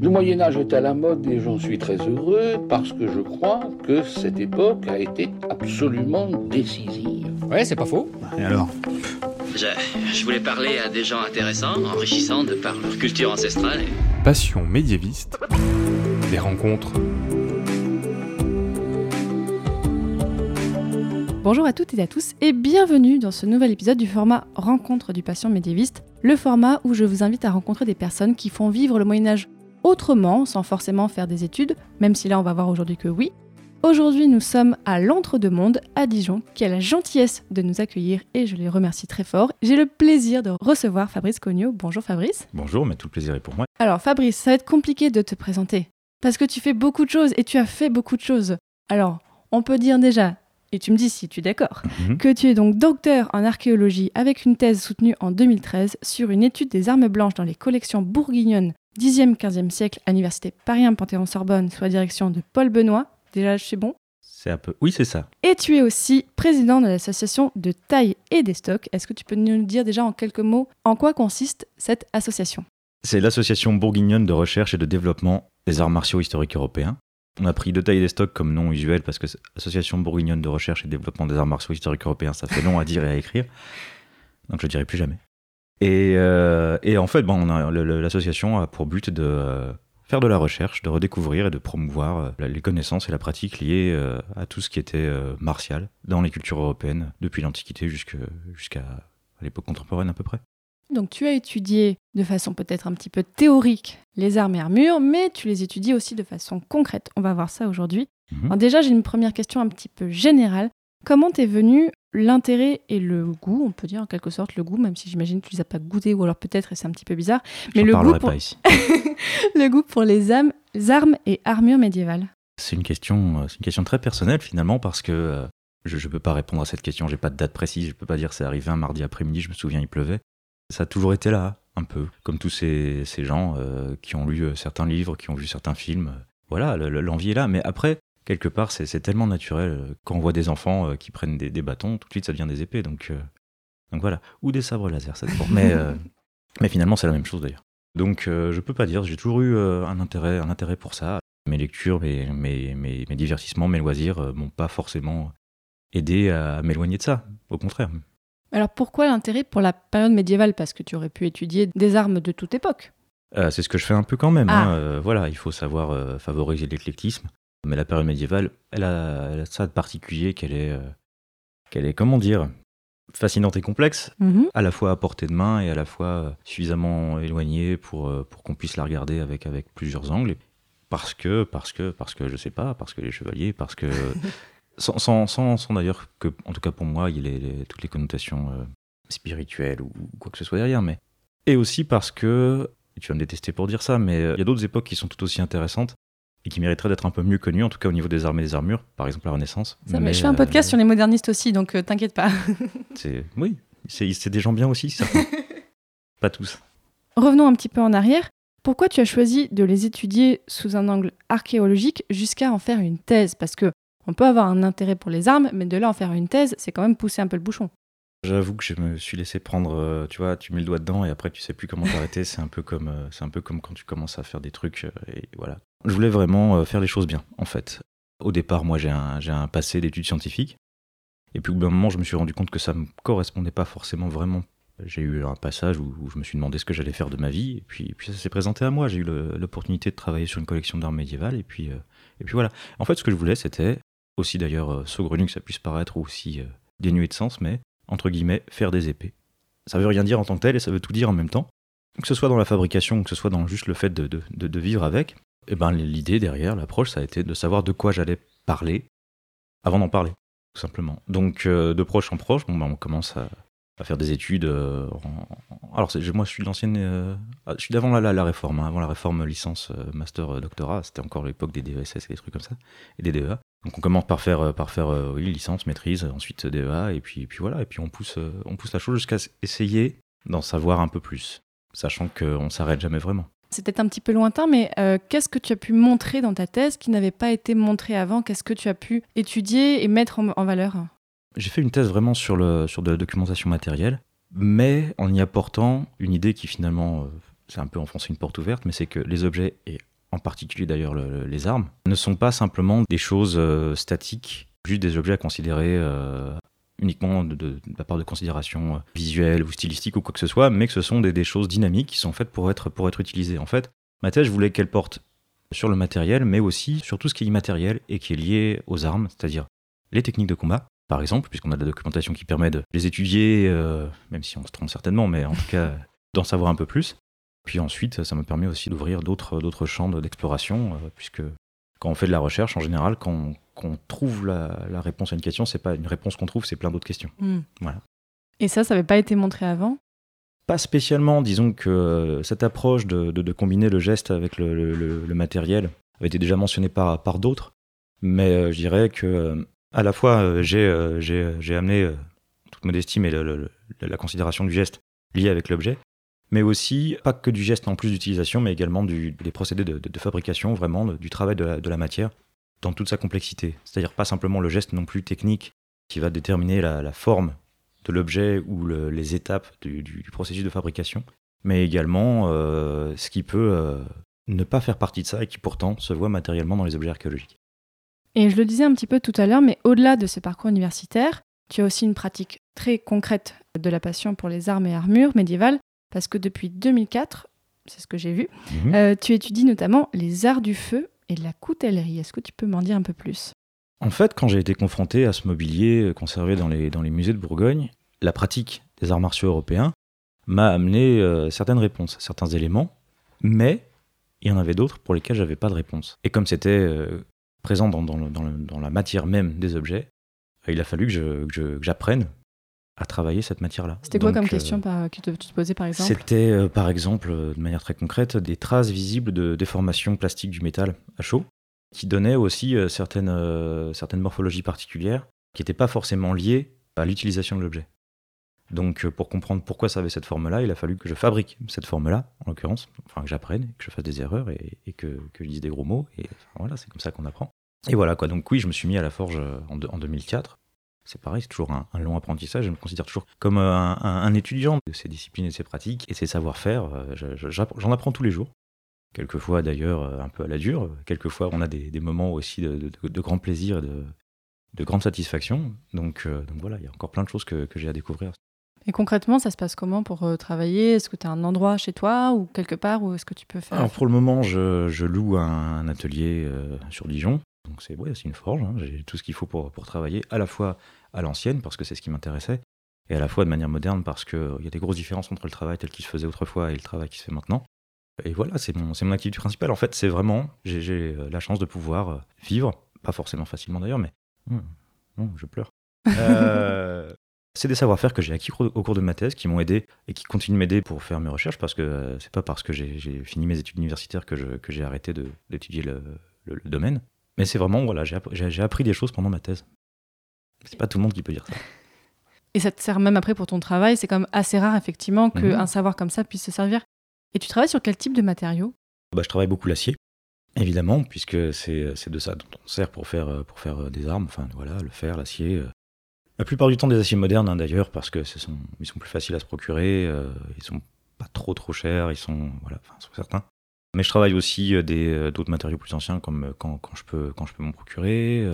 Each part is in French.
Le Moyen Âge est à la mode et j'en suis très heureux parce que je crois que cette époque a été absolument décisive. Ouais, c'est pas faux. Et alors? Je, je, voulais parler à des gens intéressants, enrichissants de par leur culture ancestrale. Et... Passion médiéviste. Des rencontres. Bonjour à toutes et à tous et bienvenue dans ce nouvel épisode du format Rencontre du patient médiéviste, le format où je vous invite à rencontrer des personnes qui font vivre le Moyen Âge autrement, sans forcément faire des études, même si là on va voir aujourd'hui que oui. Aujourd'hui nous sommes à l'Entre-deux-Mondes, à Dijon, qui a la gentillesse de nous accueillir et je les remercie très fort. J'ai le plaisir de recevoir Fabrice Cognot. Bonjour Fabrice. Bonjour, mais tout le plaisir est pour moi. Alors Fabrice, ça va être compliqué de te présenter, parce que tu fais beaucoup de choses et tu as fait beaucoup de choses. Alors, on peut dire déjà et tu me dis si tu es d'accord, Mhm. que tu es donc docteur en archéologie avec une thèse soutenue en 2013 sur une étude des armes blanches dans les collections bourguignonnes 10e, 15e siècle à l'université Paris 1 Panthéon-Sorbonne sous la direction de Paul Benoît. Déjà, je suis bon? C'est un peu. Oui, c'est ça. Et tu es aussi président de l'association de taille et des stocks. Est-ce que tu peux nous dire déjà en quelques mots en quoi consiste cette association? C'est l'association bourguignonne de recherche et de développement des arts martiaux historiques européens. On a pris de taille des stocks comme nom usuel parce que Association bourguignonne de recherche et de développement des arts martiaux historiques européens, ça fait long à dire et à écrire. Donc je ne dirai plus jamais. Et, euh, et en fait, bon, l'association a pour but de euh, faire de la recherche, de redécouvrir et de promouvoir euh, les connaissances et la pratique liées à tout ce qui était martial dans les cultures européennes depuis l'Antiquité jusqu'à l'époque contemporaine à peu près. Donc tu as étudié de façon peut-être un petit peu théorique les armes et armures, mais tu les étudies aussi de façon concrète. On va voir ça aujourd'hui. Mhm. Alors déjà, j'ai une première question un petit peu générale. Comment t'es venu l'intérêt et le goût, on peut dire en quelque sorte le goût, même si j'imagine que tu les as pas goûtés ou alors peut-être et c'est un petit peu bizarre, mais le goût, pour, pas ici. le goût pour les armes, et armures médiévales. C'est une question, euh, c'est une question très personnelle finalement parce que euh, je ne peux pas répondre à cette question. J'ai pas de date précise. Je peux pas dire c'est arrivé un mardi après-midi. Je me souviens, il pleuvait. Ça a toujours été là, un peu, comme tous ces, ces gens euh, qui ont lu certains livres, qui ont vu certains films. Voilà, le- le- l'envie est là. Mais après, quelque part, c'est c'est tellement naturel euh, quand on voit des enfants euh, qui prennent des, des bâtons, tout de suite ça devient des épées. Donc, euh, donc voilà, ou des sabres laser, ça dépend. Mais, euh, mais finalement, c'est la même chose d'ailleurs. Donc euh, je peux pas dire. J'ai toujours eu euh, un intérêt, un intérêt pour ça mes lectures, mes, mes, mes, mes divertissements, mes loisirs euh, m'ont pas forcément aidé à m'éloigner de ça. Au contraire. Alors pourquoi l'intérêt pour la période médiévale? Parce que tu aurais pu étudier des armes de toute époque. Euh, c'est ce que je fais un peu quand même. Ah. hein. Euh, voilà, il faut savoir euh, favoriser l'éclectisme. Mais la période médiévale, elle a, elle a ça de particulier qu'elle est, euh, qu'elle est, comment dire, fascinante et complexe, Mhm. à la fois à portée de main et à la fois euh, suffisamment éloignée pour, euh, pour qu'on puisse la regarder avec, avec plusieurs angles. Parce que, parce que, parce que, je sais pas, parce que les chevaliers, parce que. sans, sans, sans, sans d'ailleurs que, en tout cas pour moi, il y ait les- toutes les connotations euh, spirituelles ou quoi que ce soit derrière, mais. Et aussi parce que, tu vas me détester pour dire ça, mais il y a d'autres époques qui sont tout aussi intéressantes et qui mériteraient d'être un peu mieux connues, en tout cas au niveau des armes et des armures, par exemple la Renaissance. Ça, mais je fais un euh, podcast sur les modernistes aussi, donc euh, t'inquiète pas. c'est Oui, c'est c'est des gens bien aussi, certains. Pas tous. Revenons un petit peu en arrière. Pourquoi tu as choisi de les étudier sous un angle archéologique jusqu'à en faire une thèse? Parce que on peut avoir un intérêt pour les armes, mais de là en faire une thèse, c'est quand même pousser un peu le bouchon. J'avoue que je me suis laissé prendre, euh, tu vois, tu mets le doigt dedans et après tu sais plus comment t'arrêter. c'est un peu comme, euh, un peu comme quand tu commences à faire des trucs euh, et voilà. Je voulais vraiment faire les choses bien, en fait. Au départ, moi, j'ai un, un passé d'études scientifiques. Et puis au bout d'un moment, je me suis rendu compte que ça me correspondait pas forcément vraiment. J'ai eu un passage où, je me suis demandé ce que j'allais faire de ma vie, et puis, puis ça s'est présenté à moi. J'ai eu l'opportunité de travailler sur une collection d'armes médiévales, et puis, et puis voilà. En fait, ce que je voulais, c'était aussi d'ailleurs saugrenu que ça puisse paraître ou aussi dénué de sens, mais entre guillemets, faire des épées. Ça veut rien dire en tant que tel et ça veut tout dire en même temps. Que ce soit dans la fabrication que ce soit dans juste le fait de, de- vivre avec, et ben, l'idée derrière, l'approche, ça a été de savoir de quoi j'allais parler avant d'en parler, tout simplement. Donc, euh, de proche en proche, bon, ben, on commence à, à faire des études. euh, Alors, moi, je suis l'ancienne. euh, ah, je suis d'avant la, la, réforme, hein, avant la réforme licence, euh, master, doctorat. C'était encore l'époque des DESS et des trucs comme ça, et des DEA. Donc on commence par faire, par faire oui, licence, maîtrise, ensuite DEA, et puis, puis voilà, et puis on pousse, on pousse la chose jusqu'à essayer d'en savoir un peu plus, sachant qu'on s'arrête jamais vraiment. Peut-être un petit peu lointain, mais qu'est-ce que tu as pu montrer dans ta thèse qui n'avait pas été montré avant? Qu'est-ce que tu as pu étudier et mettre en valeur? J'ai fait une thèse vraiment sur, le, sur de la documentation matérielle, mais en y apportant une idée qui finalement, euh, c'est un peu enfoncer une porte ouverte, mais c'est que les objets, et en particulier d'ailleurs le- les armes, ne sont pas simplement des choses euh, statiques, juste des objets à considérer euh, uniquement de, la part de considérations visuelles ou stylistiques ou quoi que ce soit, mais que ce sont des, des choses dynamiques qui sont faites pour être, pour être utilisées. En fait, ma thèse, je voulais qu'elle porte sur le matériel, mais aussi sur tout ce qui est immatériel et qui est lié aux armes, c'est-à-dire les techniques de combat, par exemple, puisqu'on a de la documentation qui permet de les étudier, euh, même si on se trompe certainement, mais en tout cas d'en savoir un peu plus. Puis ensuite, ça me permet aussi d'ouvrir d'autres champs de- d'exploration, euh, puisque quand on fait de la recherche, en général, quand on, quand on trouve la, la réponse à une question, c'est pas une réponse qu'on trouve, c'est plein d'autres questions. Hmm. Voilà. Et ça, ça n'avait pas été montré avant? Pas spécialement, disons que euh, cette approche de, de- de combiner le geste avec le, le- matériel avait été déjà mentionnée par, par d'autres, mais je dirais que à la fois euh, j'ai euh, j'ai amené euh, toute modestie, mais la considération du geste lié avec l'objet, mais aussi pas que du geste en plus d'utilisation, mais également des procédés de, fabrication, vraiment du travail de la, matière dans toute sa complexité. C'est-à-dire pas simplement le geste non plus technique qui va déterminer la, forme de l'objet ou le- les étapes du, processus de fabrication, mais également euh, ce qui peut euh, ne pas faire partie de ça et qui pourtant se voit matériellement dans les objets archéologiques. Et je le disais un petit peu tout à l'heure, mais au-delà de ce parcours universitaire, tu as aussi une pratique très concrète de la passion pour les armes et armures médiévales, parce que depuis 2004, c'est ce que j'ai vu, Mhm. euh, tu étudies notamment les arts du feu et de la coutellerie. Est-ce que tu peux m'en dire un peu plus? En fait, quand j'ai été confronté à ce mobilier euh, conservé dans les, dans les musées de Bourgogne, la pratique des arts martiaux européens m'a amené euh, certaines réponses, certains éléments, mais il y en avait d'autres pour lesquels j'avais pas de réponse. Et comme c'était euh, présent dans, dans le- dans le- dans la matière même des objets, euh, il a fallu que j'apprenne à travailler cette matière-là. C'était quoi Donc, comme euh, question par- que tu te posais par exemple? C'était euh, par exemple, euh, de manière très concrète, des traces visibles de déformation plastique du métal à chaud, qui donnaient aussi euh, certaines, euh, certaines morphologies particulières qui n'étaient pas forcément liées à l'utilisation de l'objet. Donc euh, pour comprendre pourquoi ça avait cette forme-là, il a fallu que je fabrique cette forme-là, en l'occurrence, enfin que j'apprenne, que je fasse des erreurs et, que, que je dise des gros mots. Et voilà, c'est comme ça qu'on apprend. Et voilà quoi, donc oui, je me suis mis à la forge euh, en, de- en 2004. C'est pareil, c'est toujours un, long apprentissage. Je me considère toujours comme euh, un, étudiant de ces disciplines et ces pratiques et ces savoir-faire. J'en apprends tous les jours. Quelquefois d'ailleurs un peu à la dure. Quelquefois on a des, moments aussi de, grand plaisir et de, de grande satisfaction. Donc, voilà, il y a encore plein de choses que j'ai à découvrir. Et concrètement, ça se passe comment pour euh, travailler? Est-ce que tu as un endroit chez toi ou quelque part où est-ce que tu peux faire? Alors pour le moment, je, je loue un, un atelier euh, sur Dijon. Donc c'est ouais, une forge. hein. J'ai tout ce qu'il faut pour, pour travailler à la fois à l'ancienne parce que c'est ce qui m'intéressait et à la fois de manière moderne parce qu'il y a des grosses différences entre le travail tel qu'il se faisait autrefois et le travail qui se fait maintenant. Et voilà, c'est mon, mon activité principale. En fait, c'est vraiment, j'ai, euh, la chance de pouvoir euh, vivre, pas forcément facilement d'ailleurs, mais Hum, non, je pleure. Euh, c'est des savoir-faire que j'ai acquis au cours de ma thèse qui m'ont aidé et qui continuent de m'aider pour faire mes recherches parce que euh, c'est pas parce que j'ai fini mes études universitaires que j'ai arrêté d'étudier le, le- le domaine. Mais c'est vraiment, voilà, j'ai app- j'ai j'ai appris des choses pendant ma thèse. C'est pas tout le monde qui peut dire ça. Et ça te sert même après pour ton travail. C'est comme assez rare, effectivement, Mhm. qu'un savoir comme ça puisse se servir. Et tu travailles sur quel type de matériaux? Bah, je travaille beaucoup l'acier, évidemment, puisque c'est de ça dont on sert pour faire, euh, pour faire euh, des armes. Enfin, voilà, le fer, l'acier. La plupart du temps, des aciers modernes, hein, d'ailleurs, parce que sont, ils sont plus faciles à se procurer, euh, ils sont pas trop trop chers, ils sont, voilà, enfin, sont certains. Mais je travaille aussi euh, euh, d'autres matériaux plus anciens, comme quand, quand je peux, quand je peux m'en procurer.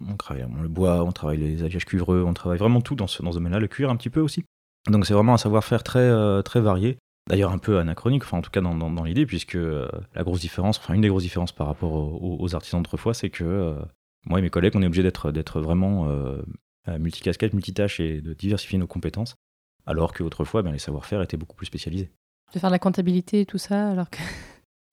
on travaille le bois, on travaille les alliages cuivreux, on travaille vraiment tout dans ce, dans ce domaine-là, le cuir un petit peu aussi. Donc c'est vraiment un savoir-faire très, très varié. D'ailleurs un peu anachronique, enfin en tout cas dans, dans- l'idée, puisque la grosse différence, enfin une des grosses différences par rapport aux, artisans d'autrefois, c'est que moi et mes collègues, on est obligés d'être, vraiment euh, multicasquettes, multitâches et de diversifier nos compétences, alors qu'autrefois, ben, les savoir-faire étaient beaucoup plus spécialisés. De faire de la comptabilité et tout ça, alors que...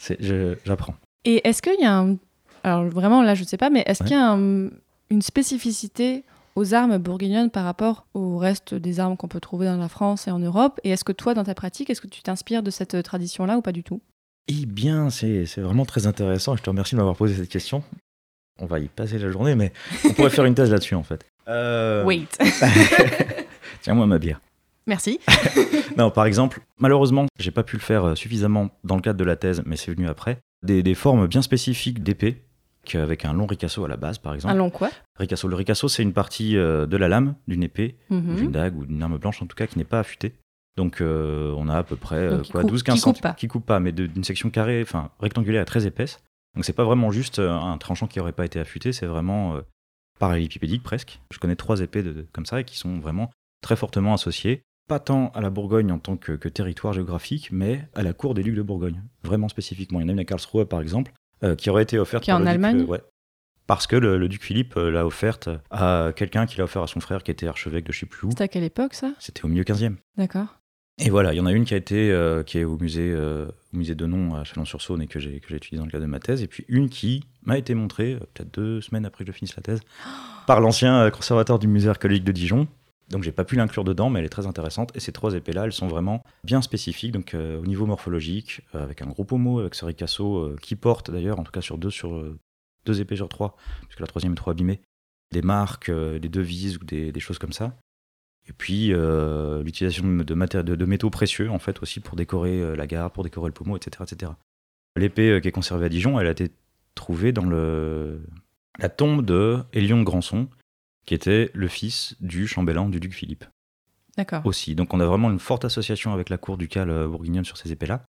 Je, j'apprends. Et est-ce qu'il y a un... Alors vraiment, là, je ne sais pas, mais est-ce Ouais. qu'il y a un- une spécificité aux armes bourguignonnes par rapport au reste des armes qu'on peut trouver dans la France et en Europe? Et est-ce que toi, dans ta pratique, est-ce que tu t'inspires de cette tradition-là ou pas du tout? Eh bien, c'est c'est vraiment très intéressant je te remercie de m'avoir posé cette question. On va y passer la journée, mais on pourrait faire une thèse là-dessus en fait. Euh, Wait. Tiens-moi ma bière. Merci. Non, par exemple, malheureusement, j'ai pas pu le faire euh, suffisamment dans le cadre de la thèse, mais c'est venu après. Des, des formes bien spécifiques d'épée, avec un long ricasso à la base, par exemple. Un long quoi? Ricasso. Le ricasso, c'est une partie euh, de la lame d'une épée, Mhm. d'une dague ou d'une arme blanche en tout cas, qui n'est pas affûtée. Donc euh, on a à peu près euh, quoi, coupe- 12-15 qui coupe centimètres pas. qui coupe pas, mais de- d'une section carrée, enfin rectangulaire et très épaisse. Donc c'est pas vraiment juste euh, un tranchant qui aurait pas été affûté, c'est vraiment euh, parallélépipédique presque. Je connais trois épées de, comme ça et qui sont vraiment très fortement associées, pas tant à la Bourgogne en tant que, que territoire géographique, mais à la cour des ducs de Bourgogne, vraiment spécifiquement. Il y en a une à Karlsruhe par exemple, euh, qui aurait été offerte Qui est par en le Allemagne euh, ouais. Parce que le, le duc Philippe l'a offerte à quelqu'un qui l'a offert à son frère qui était archevêque de je sais plus où. C'était à quelle époque ça? C'était au milieu 15e. D'accord. Et voilà, il y en a une qui a été euh, qui est au musée euh, au musée de Nom à Chalon-sur-Saône et que j'ai étudiée dans le cadre de ma thèse, et puis une qui m'a été montrée euh, peut-être deux semaines après que je finisse la thèse par l'ancien conservateur du musée archéologique de Dijon. Donc j'ai pas pu l'inclure dedans, mais elle est très intéressante. Et ces trois épées-là, elles sont vraiment bien spécifiques, donc au niveau morphologique, avec un gros pommeau, avec ce ricasso qui porte d'ailleurs, en tout cas sur deux sur deux épées sur trois, puisque la troisième est trop abîmée, des marques, des devises ou des choses comme ça. Et puis euh, l'utilisation de, de, de métaux précieux en fait aussi pour décorer euh, la garde, pour décorer le pommeau, etc. etc. L'épée euh, qui est conservée à Dijon, elle a été trouvée dans le, la tombe de Élion de Granson, qui était le fils du chambellan du duc Philippe D'accord. aussi. Donc on a vraiment une forte association avec la cour ducale bourguignonne sur ces épées-là.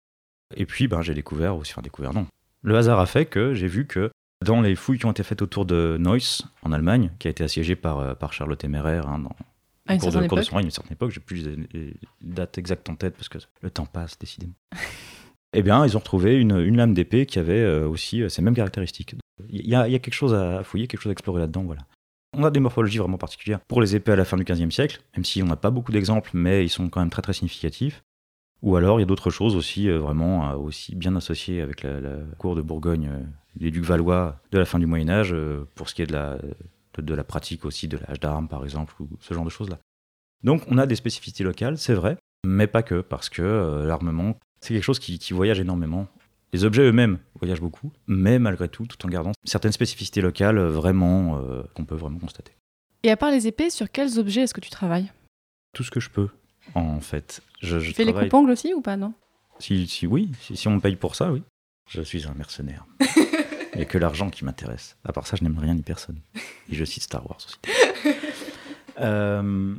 Et puis ben, j'ai découvert aussi, enfin découvert non. Le hasard a fait que j'ai vu que dans les fouilles qui ont été faites autour de Neuss, en Allemagne, qui a été assiégée par, par Charles le Téméraire hein, dans, À une cours de, cours de à une certaine époque, j'ai plus les, dates exactes en tête parce que le temps passe décidément. eh bien, ils ont retrouvé une, une lame d'épée qui avait euh, aussi euh, ces mêmes caractéristiques. Il y, a, il y a quelque chose à fouiller, quelque chose à explorer là-dedans, voilà. On a des morphologies vraiment particulières pour les épées à la fin du XVe siècle, même si on n'a pas beaucoup d'exemples, mais ils sont quand même très très significatifs. Ou alors il y a d'autres choses aussi euh, vraiment aussi bien associées avec la, la cour de Bourgogne, les ducs valois de la fin du Moyen Âge, pour ce qui est de la, de, la pratique aussi de l'âge d'armes par exemple, ou ce genre de choses-là. Donc on a des spécificités locales, c'est vrai, mais pas que, parce que euh, l'armement, c'est quelque chose qui, qui voyage énormément. Les objets eux-mêmes voyagent beaucoup, mais malgré tout, tout en gardant certaines spécificités locales euh, vraiment euh, qu'on peut vraiment constater. Et à part les épées, sur quels objets est-ce que tu travailles? Tout ce que je peux, en fait. Je, je Tu fais les coupe-ongles aussi ou pas, non? Si, si oui, si, si on me paye pour ça, oui. Je suis un mercenaire. Il n'y a que l'argent qui m'intéresse. À part ça, je n'aime rien ni personne. Et je cite Star Wars aussi. Euh,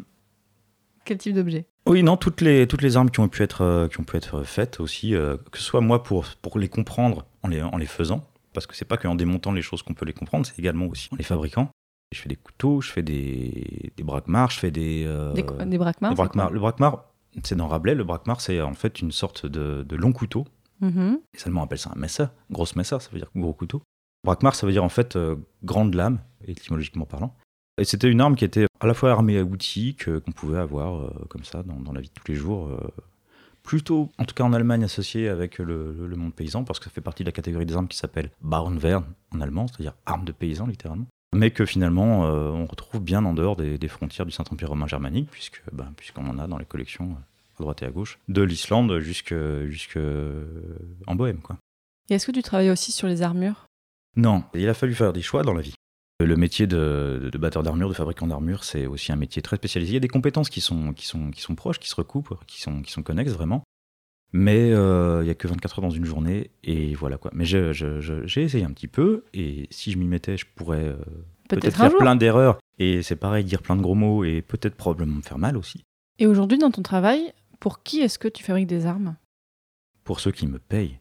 Quel type d'objet? Oui, non, toutes les, toutes les armes qui ont pu être, euh, qui ont pu être faites aussi, euh, que ce soit moi pour, pour les comprendre en les, en les faisant, parce que c'est pas qu'en démontant les choses qu'on peut les comprendre, c'est également aussi en les fabriquant. Je fais des couteaux, je fais des, des braquemars, je fais des... euh, Des, des braquemars des Le braquemar, c'est dans Rabelais, le braquemar, c'est en fait une sorte de, de long couteau Les Allemands appellent ça un messer, grosse messer, ça veut dire gros couteau. Brakmar, ça veut dire en fait euh, grande lame, étymologiquement parlant. Et c'était une arme qui était à la fois armée à outils, qu'on pouvait avoir euh, comme ça dans, la vie de tous les jours. euh, plutôt, en tout cas en Allemagne, associée avec le, monde paysan, parce que ça fait partie de la catégorie des armes qui s'appelle Bauernwehr en allemand, c'est-à-dire arme de paysan littéralement. Mais que finalement, on retrouve bien en dehors des, frontières du Saint-Empire romain germanique, ben, puisqu'on en a dans les collections à droite et à gauche, de l'Islande jusque, jusque euh, en Bohème. Quoi. Et est-ce que tu travailles aussi sur les armures? Non, il a fallu faire des choix dans la vie. Le métier de, de batteur d'armure, de fabricant d'armure, c'est aussi un métier très spécialisé. Il y a des compétences qui sont, qui sont, qui sont proches, qui se recoupent, qui sont, qui sont connexes vraiment. Mais euh, il n'y a que 24 heures dans une journée, et voilà quoi. Mais je- je- je- j'ai essayé un petit peu, et si je m'y mettais, je pourrais euh, Peut-être faire jour. plein d'erreurs. Et c'est pareil, dire plein de gros mots, et peut-être probablement me faire mal aussi. Et aujourd'hui, dans ton travail, pour qui est-ce que tu fabriques des armes? Pour ceux qui me payent.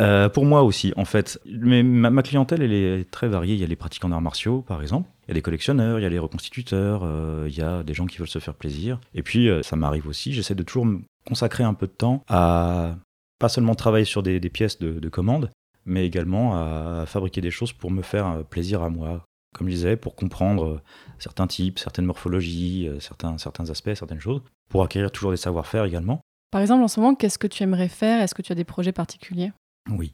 Euh, pour moi aussi, en fait. Mais ma, clientèle, elle est très variée. Il y a les pratiquants d'arts martiaux, par exemple. Il y a des collectionneurs, il y a les reconstituteurs, euh, il y a des gens qui veulent se faire plaisir. Et puis, euh, ça m'arrive aussi, j'essaie de toujours me consacrer un peu de temps à pas seulement travailler sur des, pièces de, de commande, mais également à fabriquer des choses pour me faire plaisir à moi. Comme je disais, pour comprendre certains types, certaines morphologies, certains, certains aspects, certaines choses, pour acquérir toujours des savoir-faire également. Par exemple, en ce moment, qu'est-ce que tu aimerais faire? Est-ce que tu as des projets particuliers? Oui.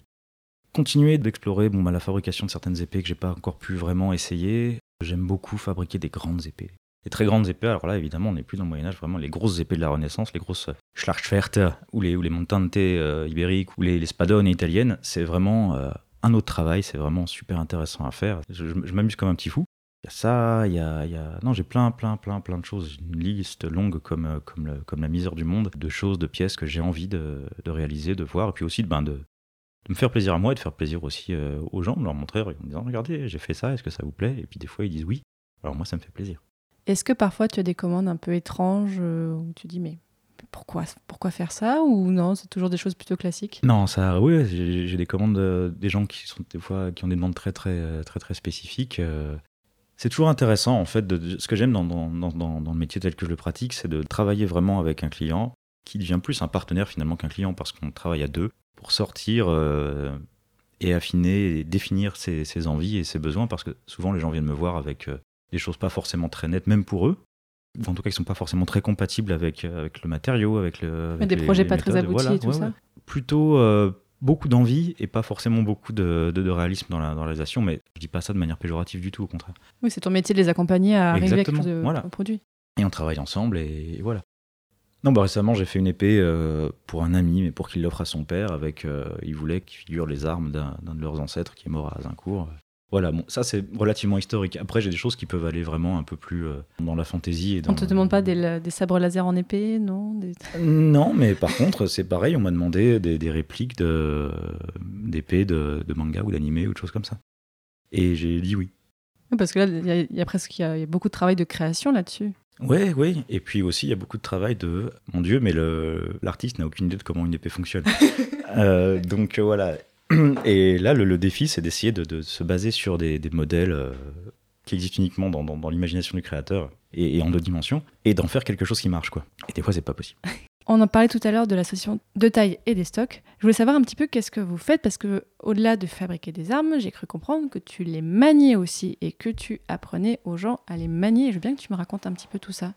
Continuer d'explorer bon, bah, la fabrication de certaines épées que j'ai pas encore pu vraiment essayer. J'aime beaucoup fabriquer des grandes épées. Les très grandes épées, alors là évidemment on n'est plus dans le Moyen-Âge, vraiment les grosses épées de la Renaissance, les grosses Schlachtschwerte ou les, ou les Montante euh, ibériques ou les, les Spadone italiennes, c'est vraiment euh, un autre travail, c'est vraiment super intéressant à faire. Je, je- je m'amuse comme un petit fou. Il y a ça, il y a, il y a... Non, j'ai plein, plein, plein, plein de choses. Une liste longue comme, euh, comme, le- comme la misère du monde, de choses, de pièces que j'ai envie de, de réaliser, de voir, et puis aussi ben, de, de me faire plaisir à moi et de faire plaisir aussi euh, aux gens, de leur montrer en disant Regardez, j'ai fait ça, est-ce que ça vous plaît? Et puis des fois ils disent oui. Alors moi ça me fait plaisir. Est-ce que parfois tu as des commandes un peu étranges euh, où tu dis mais Pourquoi, pourquoi faire ça? Ou non, c'est toujours des choses plutôt classiques? Non, ça, oui, j'ai des commandes, euh, des gens qui sont des fois qui ont des demandes très très très très spécifiques. euh. C'est toujours intéressant en fait. De, ce que j'aime dans, dans, dans, dans- dans le métier tel que je le pratique, c'est de travailler vraiment avec un client qui devient plus un partenaire finalement qu'un client parce qu'on travaille à deux pour sortir euh, et affiner et définir ses, ses envies et ses besoins parce que souvent les gens viennent me voir avec euh, des choses pas forcément très nettes, même pour eux. En tout cas, qui sont pas forcément très compatibles avec, euh, avec le matériau, avec le. avec des les- projets les pas très aboutis Voilà, et tout ouais, ça ouais plutôt euh, beaucoup d'envie et pas forcément beaucoup de, de- de réalisme dans la, dans la réalisation, mais je dis pas ça de manière péjorative du tout, au contraire. Oui, c'est ton métier de les accompagner à arriver avec Exactement, le, voilà. au produit. Et on travaille ensemble et, voilà. Non, bah récemment j'ai fait une épée euh, pour un ami, mais pour qu'il l'offre à son père, avec euh, il voulait qu'il figure les armes d'un d'un de leurs ancêtres qui est mort à Azincourt. Voilà, bon, ça c'est relativement historique. Après j'ai des choses qui peuvent aller vraiment un peu plus euh, dans la fantaisie. Et dans On te demande pas des, sabres laser en épée, non Des- Non, mais par contre, c'est pareil, on m'a demandé des, des répliques d'épées de, de manga ou d'animé ou de choses comme ça. Et j'ai dit oui. Oui, Parce que là, il y, y a presque il y a, y a beaucoup de travail de création là-dessus. Ouais, oui. Et puis aussi, il y a beaucoup de travail de. Mon Dieu, mais l'artiste n'a aucune idée de comment une épée fonctionne. Euh, donc euh, voilà. Et là, le, le défi, c'est d'essayer de, de se baser sur des, des modèles euh, qui existent uniquement dans, dans- dans l'imagination du créateur et, et en deux dimensions, et d'en faire quelque chose qui marche, quoi. Et des fois, c'est pas possible. On en parlait tout à l'heure de l'association de taille et des stocks. Je voulais savoir un petit peu qu'est-ce que vous faites parce que au-delà de fabriquer des armes, j'ai cru comprendre que tu les maniais aussi et que tu apprenais aux gens à les manier. Je veux bien que tu me racontes un petit peu tout ça.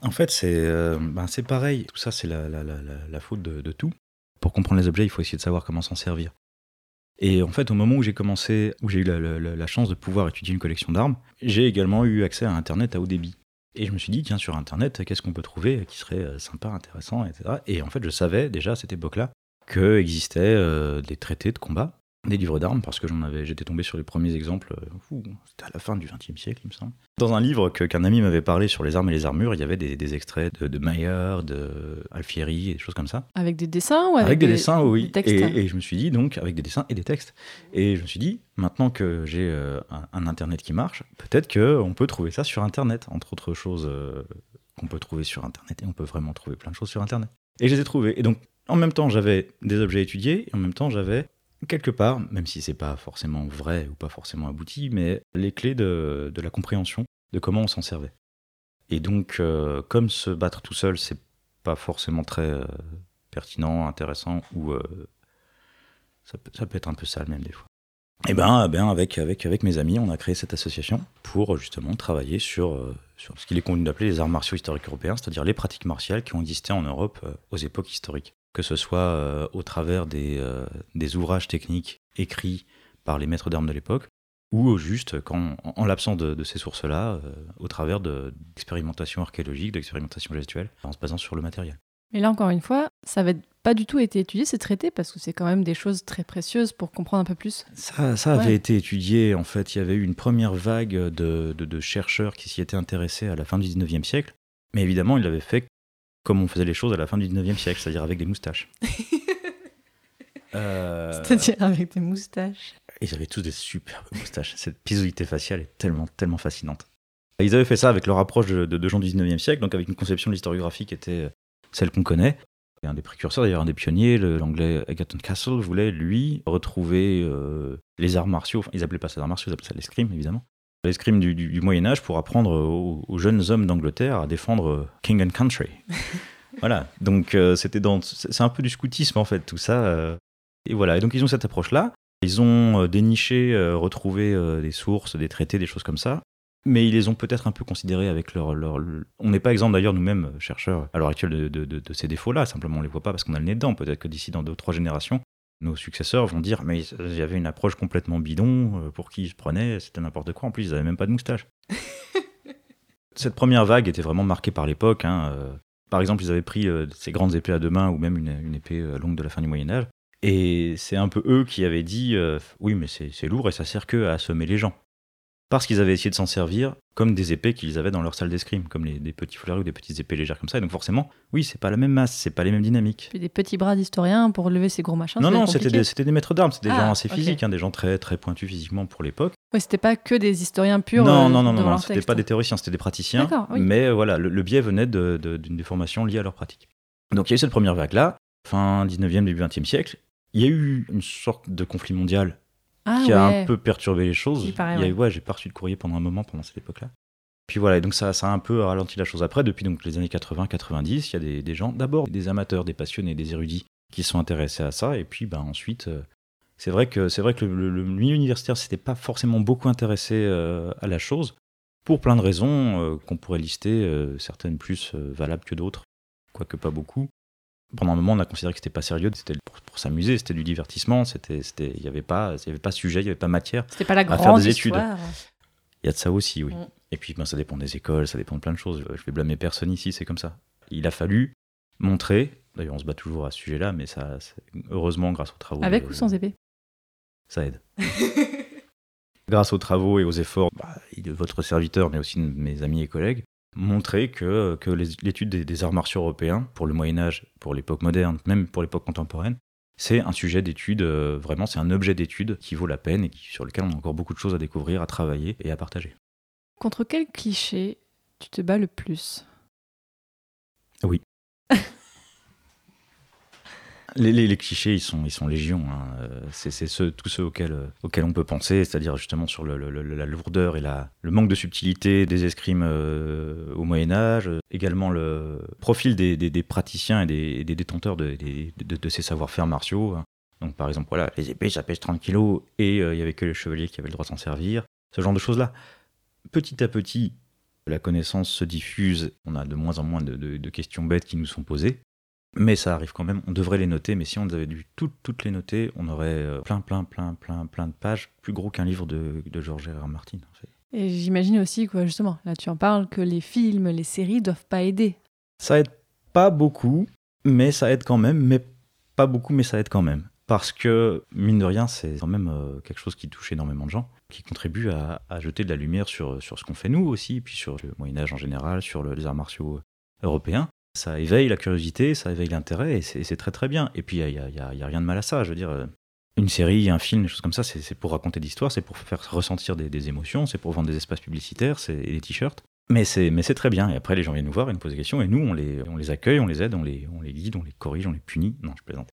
En fait, c'est euh, ben, c'est pareil. Tout ça, c'est la, la, la, la- la faute de, de tout. Pour comprendre les objets, il faut essayer de savoir comment s'en servir. Et en fait, au moment où j'ai commencé, où j'ai eu la, chance de pouvoir étudier une collection d'armes, j'ai également eu accès à Internet à haut débit. Et je me suis dit, tiens, sur Internet, qu'est-ce qu'on peut trouver qui serait euh, sympa, intéressant, etc. Et en fait, je savais déjà à cette époque-là que existaient euh, des traités de combat, des livres d'armes, parce que j'en avais, j'étais tombé sur les premiers exemples. euh, C'était à la fin du XXe siècle, il me semble. Dans un livre que- qu'un ami m'avait parlé sur les armes et les armures, il y avait des, des extraits de, de Mayer, de Alfieri, des choses comme ça. Avec des dessins ou avec, Avec, des, dessins, oui. des textes et, et je me suis dit, donc, avec des dessins et des textes. Et je me suis dit, maintenant que j'ai euh, un, un Internet qui marche, peut-être qu'on peut trouver ça sur Internet, entre autres choses euh, qu'on peut trouver sur Internet. Et on peut vraiment trouver plein de choses sur Internet. Et je les ai trouvées. Et donc, en même temps, j'avais des objets étudiés, et en même temps, j'avais quelque part, même si c'est pas forcément vrai ou pas forcément abouti, mais les clés de, la compréhension de comment on s'en servait. Et donc, euh, comme se battre tout seul, c'est pas forcément très euh, pertinent, intéressant, ou euh, ça, peut, être un peu sale même des fois. Et ben, eh ben avec, mes amis, on a créé cette association pour justement travailler sur, sur ce qu'il est convenu d'appeler les arts martiaux historiques européens, c'est-à-dire les pratiques martiales qui ont existé en Europe aux époques historiques. Que ce soit euh, au travers des, euh, des ouvrages techniques écrits par les maîtres d'armes de l'époque, ou au juste, quand, en, en l'absence de, de ces sources-là, euh, au travers de- d'expérimentations archéologiques, d'expérimentations gestuelles, en se basant sur le matériel. Mais là, encore une fois, ça va pas du tout été étudié, c'est traité parce que c'est quand même des choses très précieuses pour comprendre un peu plus. Ça, ça avait été étudié, en fait, il y avait eu une première vague de, de- de chercheurs qui s'y étaient intéressés à la fin du 19e siècle, mais évidemment, ils l'avaient fait comme on faisait les choses à la fin du 19e siècle, c'est-à-dire avec des moustaches. Euh, C'est-à-dire avec des moustaches. Ils avaient tous des superbes moustaches. Cette pisosité faciale est tellement, tellement fascinante. Ils avaient fait ça avec leur approche de, de- de gens du 19e siècle, donc avec une conception de l'historiographie qui était euh, celle qu'on connaît. Et un des précurseurs, d'ailleurs, un des pionniers, l'anglais Egerton Castle, voulait, lui, retrouver euh, les arts martiaux. Enfin, ils appelaient pas ça des arts martiaux, ils appelaient ça l'escrime, évidemment. L'escrime du, du, du Moyen-Âge pour apprendre aux, aux jeunes hommes d'Angleterre à défendre euh, King and Country. voilà. Donc, euh, c'était dans. C'est un peu du scoutisme, en fait, tout ça. euh. Et voilà. Et donc, ils ont cette approche-là. Ils ont euh, déniché, euh, retrouvé euh, des sources, des traités, des choses comme ça. Mais ils les ont peut-être un peu considérés avec leur. leur- On n'est pas exempt d'ailleurs, nous-mêmes, euh, chercheurs, à l'heure actuelle, de, de- de- de ces défauts-là. Simplement, on les voit pas parce qu'on a le nez dedans. Peut-être que d'ici dans deux ou trois générations, nos successeurs vont dire Mais il y avait une approche complètement bidon, euh, pour qui ils se prenaient, c'était n'importe quoi. En plus, ils n'avaient même pas de moustache. Cette première vague était vraiment marquée par l'époque. hein, euh. Par exemple, ils avaient pris euh, ces grandes épées à deux mains ou même une, une épée longue de la fin du Moyen-Âge. Et c'est un peu eux qui avaient dit euh, Oui, mais c'est c'est lourd et ça sert que à assommer les gens. Parce qu'ils avaient essayé de s'en servir comme des épées qu'ils avaient dans leur salle d'escrime, comme les, des petits fleuris ou des petites épées légères comme ça. Et donc, forcément, oui, c'est pas la même masse, c'est pas les mêmes dynamiques. Puis des petits bras d'historiens pour lever ces gros machins. non, non, c'était des, maîtres d'armes, c'était des Ah, gens assez physiques, hein, des gens très, très pointus physiquement pour l'époque. Ouais, c'était pas que des historiens purs. Non, euh, non, non, non, non, c'était pas des théoriciens, c'était des praticiens. Oui. Mais euh, voilà, le, le biais venait de- de- d'une déformation liée à leur pratique. Donc il y a eu cette première vague-là, fin 19e, début 20e siècle. Il y a eu une sorte de conflit mondial Ah qui a ouais. un peu perturbé les choses. Il paraît, y a eu- ouais. ouais, j'ai pas reçu de courrier pendant un moment pendant cette époque-là. Puis voilà, et donc ça, ça a un peu ralenti la chose. Après, depuis donc les années 80-90, il y a des, des gens, d'abord des amateurs, des passionnés, des érudits qui sont intéressés à ça. Et puis ben, ensuite, euh, c'est vrai que, c'est vrai que le, le- le milieu universitaire s'était pas forcément beaucoup intéressé euh, à la chose, pour plein de raisons euh, qu'on pourrait lister, certaines plus valables que d'autres, quoique pas beaucoup. Pendant un moment, on a considéré que c'était pas sérieux, c'était pour, pour s'amuser, c'était du divertissement, c'était, c'était, il y avait pas, il y avait pas sujet, il y avait pas matière. C'était pas la faire grande des études. Il y a de ça aussi, oui. Mm. Et puis, ben, ça dépend des écoles, ça dépend de plein de choses. Je vais blâmer personne ici, c'est comme ça. Il a fallu montrer, d'ailleurs, on se bat toujours à ce sujet-là, mais ça, heureusement, grâce aux travaux. Avec ou sans épée? Ça aide. grâce aux travaux et aux efforts bah, de votre serviteur, mais aussi de mes amis et collègues, montrer que, l'étude des, des arts martiaux européens, pour le Moyen-Âge, pour l'époque moderne, même pour l'époque contemporaine, c'est un sujet d'étude, euh, vraiment, c'est un objet d'étude qui vaut la peine et qui- sur lequel on a encore beaucoup de choses à découvrir, à travailler et à partager. Contre quel cliché tu te bats le plus? Les, clichés, ils sont, ils sont légion. hein. Euh, C'est ceux, tous ceux auxquels, euh, auxquels on peut penser, c'est-à-dire justement sur la lourdeur et le manque de subtilité des escrimes euh, au Moyen Âge, également le profil des, praticiens et des, détenteurs de, ces savoir-faire martiaux. hein. Donc par exemple, les épées, ça pèse 30 kilos et il y avait que les chevaliers qui avaient le droit de s'en servir. Ce genre de choses-là. Petit à petit, la connaissance se diffuse, on a de moins en moins de questions bêtes qui nous sont posées. Mais ça arrive quand même, on devrait les noter, mais si on avait dû toutes, toutes les noter, on aurait euh, plein, plein, plein, plein, plein de pages, plus gros qu'un livre de, de Georges R. R. Martin. en fait. Et j'imagine aussi, quoi, justement, là tu en parles, que les films, les séries doivent pas aider. Ça aide pas beaucoup, mais ça aide quand même, mais pas beaucoup, mais ça aide quand même. Parce que, mine de rien, c'est quand même euh, quelque chose qui touche énormément de gens, qui contribue à, à jeter de la lumière sur, sur ce qu'on fait nous aussi, puis sur le Moyen-Âge en général, sur le- les arts martiaux européens. Ça éveille la curiosité, ça éveille l'intérêt, et c'est très très bien. Et puis, il n'y a, y a- y a rien de mal à ça. Je veux dire, euh, une série, un film, des choses comme ça, c'est pour raconter des histoires, c'est pour faire ressentir des, émotions, c'est pour vendre des espaces publicitaires c'est- des t-shirts. Mais c'est, très bien. Et après, les gens viennent nous voir et nous posent des questions. Et nous, on les, on les accueille, on les aide, on les, on les guide, on les corrige, on les punit. Non, je plaisante.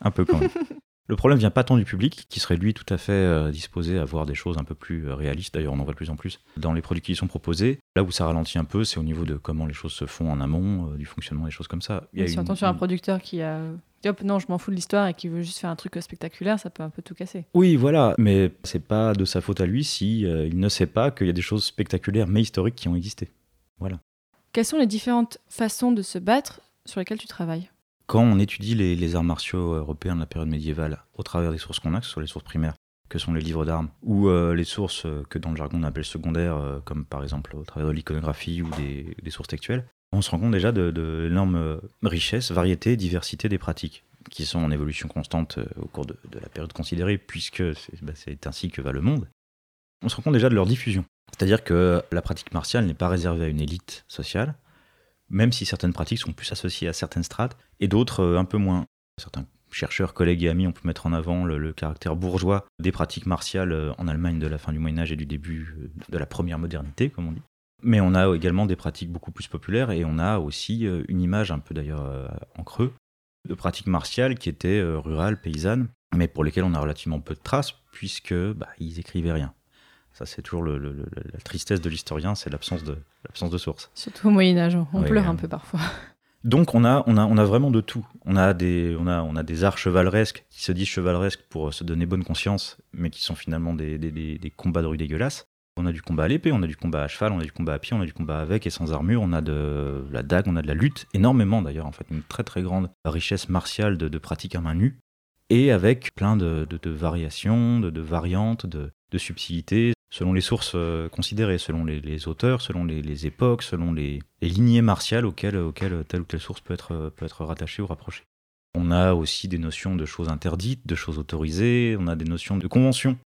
Un peu quand même. Le problème vient pas tant du public, qui serait lui tout à fait euh, disposé à voir des choses un peu plus euh, réalistes. D'ailleurs, on en voit de plus en plus dans les produits qui y sont proposés. Là où ça ralentit un peu, c'est au niveau de comment les choses se font en amont, euh, du fonctionnement des choses comme ça. Il y a si on tombe sur un producteur qui a. dit, Hop, non, je m'en fous de l'histoire et qui veut juste faire un truc spectaculaire, ça peut un peu tout casser. Oui, voilà, mais c'est pas de sa faute à lui si euh, il ne sait pas qu'il y a des choses spectaculaires mais historiques qui ont existé. Quelles sont les différentes façons de se battre sur lesquelles tu travailles? Quand on étudie les, arts martiaux européens de la période médiévale au travers des sources qu'on a, que ce soit les sources primaires, que sont les livres d'armes, ou euh, les sources euh, que dans le jargon on appelle secondaires, euh, comme par exemple au travers de l'iconographie ou des, sources textuelles, on se rend compte déjà de, l'énorme richesse, variété, diversité des pratiques qui sont en évolution constante au cours de, la période considérée, puisque c'est bah, c'est ainsi que va le monde. On se rend compte déjà de leur diffusion. C'est-à-dire que la pratique martiale n'est pas réservée à une élite sociale, même si certaines pratiques sont plus associées à certaines strates et d'autres euh, un peu moins. Certains chercheurs, collègues et amis ont pu mettre en avant le, caractère bourgeois des pratiques martiales euh, en Allemagne de la fin du Moyen Âge et du début euh, de la première modernité, comme on dit. Mais on a également des pratiques beaucoup plus populaires et on a aussi une image un peu d'ailleurs en creux de pratiques martiales qui étaient rurales, paysannes, mais pour lesquelles on a relativement peu de traces puisque bah, ils écrivaient rien. Ça, c'est toujours le- le- le- la tristesse de l'historien, c'est l'absence de, l'absence de source. Surtout au Moyen-Âge, on pleure un peu parfois. Donc on a, on a, on a vraiment de tout. On a, des, on, a, on a des arts chevaleresques qui se disent chevaleresques pour se donner bonne conscience, mais qui sont finalement des, des, des- des combats de rue dégueulasses. On a du combat à l'épée, on a du combat à cheval, on a du combat à pied, on a du combat avec et sans armure, on a de la dague, on a de la lutte, énormément d'ailleurs, en fait, une très très grande richesse martiale de, de pratiques à main nue, et avec plein de, de- de variations, de, variantes, de subtilités, selon les sources euh, considérées, selon les, auteurs, selon les, époques, selon les, lignées martiales auxquelles, telle ou telle source peut être, peut être rattachée ou rapprochée. On a aussi des notions de choses interdites, de choses autorisées, on a des notions de conventions.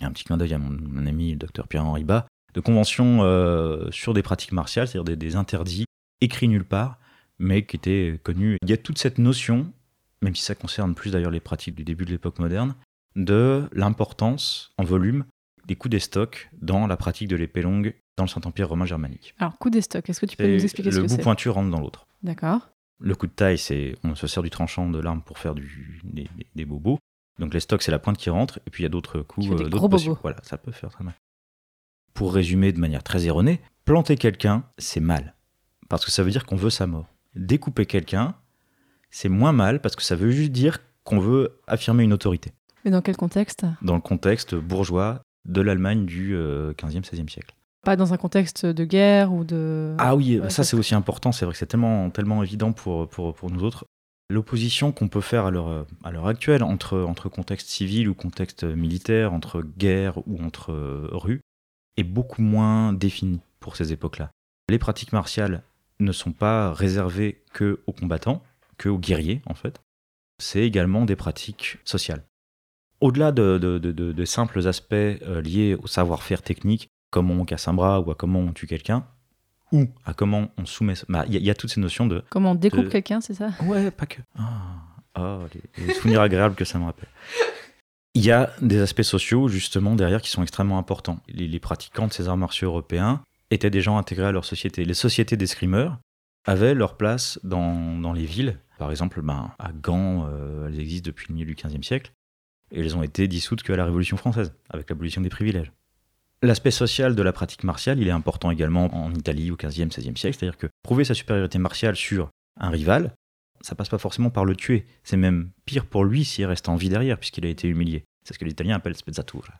Un petit clin d'œil à mon, ami le docteur Pierre-Henri Bas, de conventions euh, sur des pratiques martiales, c'est-à-dire des interdits écrits nulle part, mais qui étaient connus. Il y a toute cette notion, même si ça concerne plus d'ailleurs les pratiques du début de l'époque moderne, de l'importance en volume des coups des stocks dans la pratique de l'épée longue dans le Saint-Empire romain germanique. Alors, coup des stocks, est-ce que tu peux nous expliquer ce le que bout c'est pointu rentre dans l'autre. D'accord. Le coup de taille, c'est on se sert du tranchant de l'arme pour faire du, des, bobos. Donc les stocks, c'est la pointe qui rentre, et puis il y a d'autres coups, des d'autres bobos. Voilà, ça peut faire très mal. Pour résumer de manière très erronée, planter quelqu'un, c'est mal, parce que ça veut dire qu'on veut sa mort. Découper quelqu'un, c'est moins mal, parce que ça veut juste dire qu'on veut affirmer une autorité, Mais dans quel contexte? Dans le contexte bourgeois de l'Allemagne du euh, 15e, 16e siècle. Pas dans un contexte de guerre ou de. Ah oui, Ouais, ça c'est aussi important, c'est vrai que c'est tellement, tellement évident pour, pour, pour nous autres. L'opposition qu'on peut faire à l'heure, à l'heure actuelle entre, entre contexte civil ou contexte militaire, entre guerre ou entre euh, rue, est beaucoup moins définie pour ces époques-là. Les pratiques martiales ne sont pas réservées que aux combattants, que aux guerriers en fait. C'est également des pratiques sociales. Au-delà de, de, de- de- de simples aspects euh, liés au savoir-faire technique, comment on casse un bras ou à comment on tue quelqu'un, ou à comment on soumet. bah, Il y, a- il y a toutes ces notions de. Comment on découpe quelqu'un, c'est ça? Ouais, pas que. Ah, ah, les, les souvenirs agréables que ça me rappelle. Il y a des aspects sociaux, justement, derrière qui sont extrêmement importants. Les, les pratiquants de ces arts martiaux européens étaient des gens intégrés à leur société. Les sociétés d'escrimeurs avaient leur place dans, dans les villes. Par exemple, ben, à Gand, euh, elles existent depuis le milieu du XVe siècle, et elles ont été dissoutes qu'à la Révolution française, avec l'abolition des privilèges. L'aspect social de la pratique martiale, il est important également en Italie au XVe, XVIe siècle, c'est-à-dire que prouver sa supériorité martiale sur un rival, ça passe pas forcément par le tuer. C'est même pire pour lui s'il reste en vie derrière, puisqu'il a été humilié. C'est ce que les Italiens appellent spezzatura.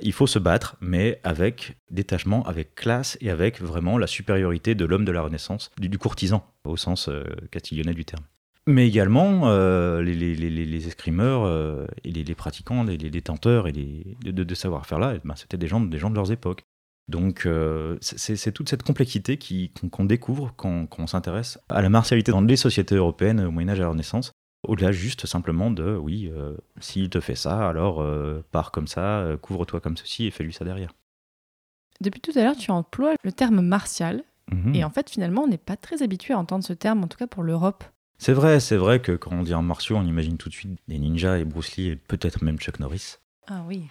Il faut se battre, mais avec détachement, avec classe et avec vraiment la supériorité de l'homme de la Renaissance, du, courtisan, au sens euh, castillonnais du terme. Mais également, euh, les, les- les- les- les escrimeurs euh, et les, pratiquants, les, détenteurs et les, de, de- de savoir-faire-là, eh ben, c'était des gens, des gens de leurs époques. Donc, euh, c'est toute cette complexité qu'on découvre quand, quand on s'intéresse à la martialité dans les sociétés européennes au Moyen-Âge et à la Renaissance. Au-delà juste simplement de, oui, s'il te fait ça, alors pars comme ça, couvre-toi comme ceci et fais-lui ça derrière. Depuis tout à l'heure, tu emploies le terme martial. Mhm. Et en fait, finalement, on n'est pas très habitué à entendre ce terme, en tout cas pour l'Europe. C'est vrai, c'est vrai que quand on dit en martiaux, on imagine tout de suite des ninjas et Bruce Lee et peut-être même Chuck Norris. Ah oui.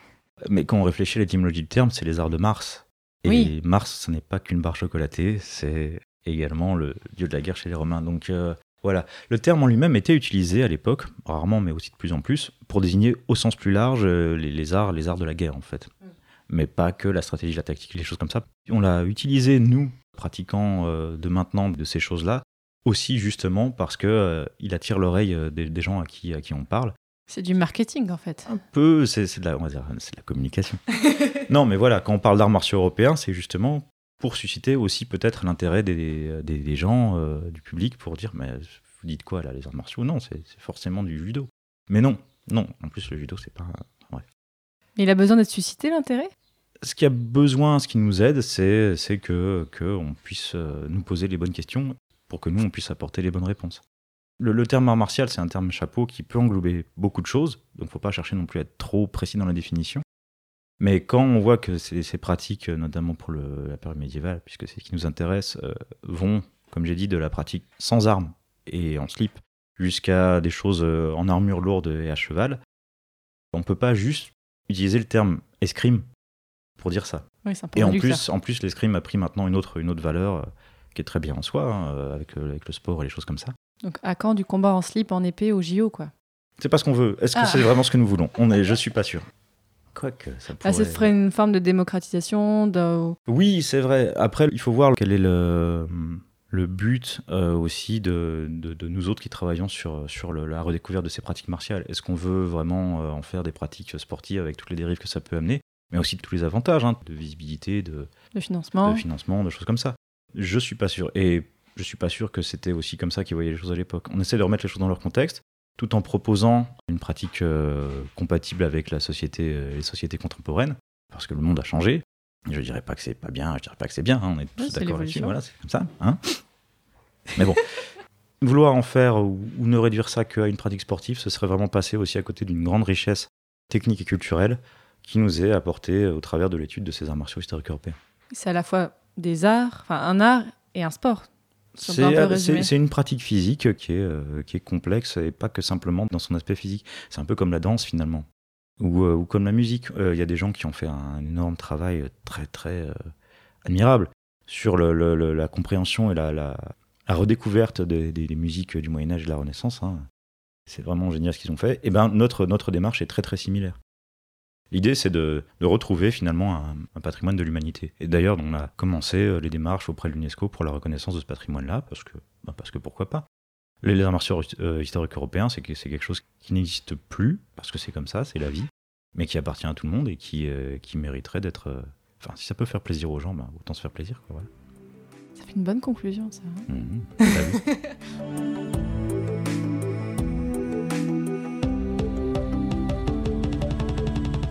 Mais quand on réfléchit à l'étymologie du terme, c'est les arts de Mars. Et Oui. Mars, ce n'est pas qu'une barre chocolatée, c'est également le dieu de la guerre chez les Romains. Donc euh, voilà, le terme en lui-même était utilisé à l'époque, rarement mais aussi de plus en plus, pour désigner au sens plus large euh, les, les arts, les arts de la guerre en fait. Mais pas que la stratégie, la tactique, les choses comme ça. On l'a utilisé nous, pratiquants euh, de maintenant de ces choses-là, aussi justement parce que euh, il attire l'oreille euh, des, des gens à qui, à qui on parle C'est du marketing, en fait. un peu, c'est de la, on va dire, c'est de la communication. non, mais voilà, quand on parle d'arts martiaux européens, c'est justement pour susciter aussi peut-être l'intérêt des, des, des gens, euh, du public, pour dire, mais vous dites quoi là, les arts martiaux? Non, c'est forcément du judo. Mais non, non. En plus, le judo, c'est pas. Mais il a besoin d'être suscité, l'intérêt? Ce qui a besoin, ce qui nous aide, c'est que qu'on puisse nous poser les bonnes questions pour que nous on puisse apporter les bonnes réponses. Le, le terme art martial, c'est un terme chapeau qui peut englober beaucoup de choses, donc faut pas chercher non plus à être trop précis dans la définition. Mais quand on voit que ces, ces pratiques, notamment pour le- la période médiévale, puisque c'est ce qui nous intéresse, euh, vont, comme j'ai dit, de la pratique sans armes et en slip jusqu'à des choses euh, en armure lourde et à cheval, on peut pas juste utiliser le terme escrime pour dire ça. Oui, Et en plus, en plus l'escrime a pris maintenant une autre, une autre valeur euh, qui est très bien en soi, hein, euh, avec, euh, avec le sport et les choses comme ça. Donc, à quand du combat en slip, en épée, au JO, quoi? C'est pas ce qu'on veut. Est-ce que Ah. c'est vraiment ce que nous voulons? On est, Je suis pas sûr. Quoique, ça Là, pourrait... ce serait une forme de démocratisation, de... Oui, c'est vrai. Après, il faut voir quel est le, le but euh, aussi de, de, de nous autres qui travaillons sur, sur le- la redécouverte de ces pratiques martiales. Est-ce qu'on veut vraiment euh, en faire des pratiques sportives avec toutes les dérives que ça peut amener, mais aussi de tous les avantages, hein, de visibilité, de, de financement. de financement, de choses comme ça. Je suis pas sûr. Et je suis pas sûr que c'était aussi comme ça qu'ils voyaient les choses à l'époque. On essaie de remettre les choses dans leur contexte, tout en proposant une pratique euh, compatible avec la société, euh, les sociétés contemporaines, parce que le monde a changé. Je dirais pas que c'est pas bien, je dirais pas que c'est bien, hein, on est tous Ouais, d'accord là-dessus, voilà, c'est comme ça. Hein Mais bon, vouloir en faire ou, ou ne réduire ça qu'à une pratique sportive, ce serait vraiment passer aussi à côté d'une grande richesse technique et culturelle qui nous est apportée au travers de l'étude de ces arts martiaux historiques européens. C'est à la fois des arts, enfin un art et un sport. Si un peu C'est une pratique physique qui est, euh, qui est complexe et pas que simplement dans son aspect physique. C'est un peu comme la danse finalement, ou, euh, ou comme la musique. Euh, Il y a des gens qui ont fait un énorme travail très très euh, admirable sur le- le- le- la compréhension et la, la, la redécouverte des, des- des musiques du Moyen Âge et de la Renaissance. hein. C'est vraiment génial ce qu'ils ont fait. Et ben notre, notre démarche est très très similaire. L'idée, c'est de, de retrouver finalement un, un patrimoine de l'humanité. Et d'ailleurs, on a commencé euh, les démarches auprès de l'UNESCO pour la reconnaissance de ce patrimoine-là, parce que, ben, parce que pourquoi pas. Les, arts martiaux euh, historiques européens, c'est que quelque chose qui n'existe plus, parce que c'est comme ça, c'est la vie, mais qui appartient à tout le monde et qui, euh, qui mériterait d'être. euh, Enfin, si ça peut faire plaisir aux gens, ben, autant se faire plaisir. Quoi, voilà. Ça fait une bonne conclusion, ça. hein. Mhm.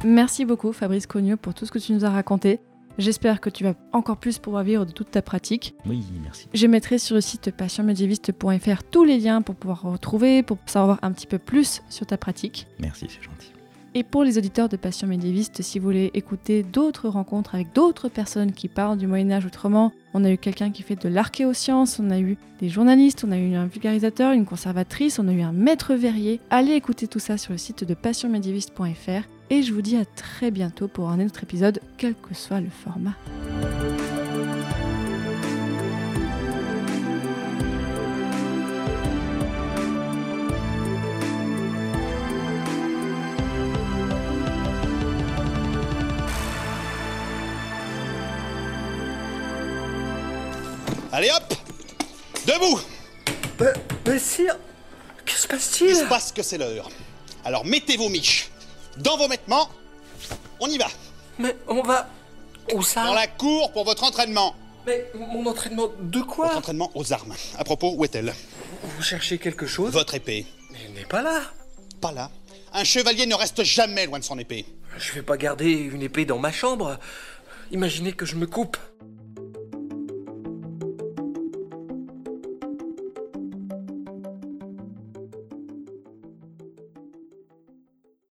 Merci beaucoup, Fabrice Cogneux, pour tout ce que tu nous as raconté. J'espère que tu vas encore plus pouvoir vivre de toute ta pratique. Oui, merci. Je mettrai sur le site passionmédiéviste.fr tous les liens pour pouvoir retrouver, pour savoir un petit peu plus sur ta pratique. Merci, c'est gentil. Et pour les auditeurs de Passion médiéviste, si vous voulez écouter d'autres rencontres avec d'autres personnes qui parlent du Moyen Âge autrement, on a eu quelqu'un qui fait de l'archéoscience, on a eu des journalistes, on a eu un vulgarisateur, une conservatrice, on a eu un maître verrier. Allez écouter tout ça sur le site de passionmédiéviste.fr et je vous dis à très bientôt pour un autre épisode, quel que soit le format. Allez hop Debout Euh, mais sire, que se Il passe-t-il se passe que c'est l'heure. Alors mettez vos miches dans vos vêtements. On y va. Mais on va... Où ça? Dans la cour pour votre entraînement. Mais mon entraînement de Votre quoi entraînement aux armes. À propos, où est-elle? Vous cherchez quelque chose? Votre épée. Mais elle n'est pas là. Pas là. Un chevalier ne reste jamais loin de son épée. Je vais pas garder une épée dans ma chambre. Imaginez que je me coupe.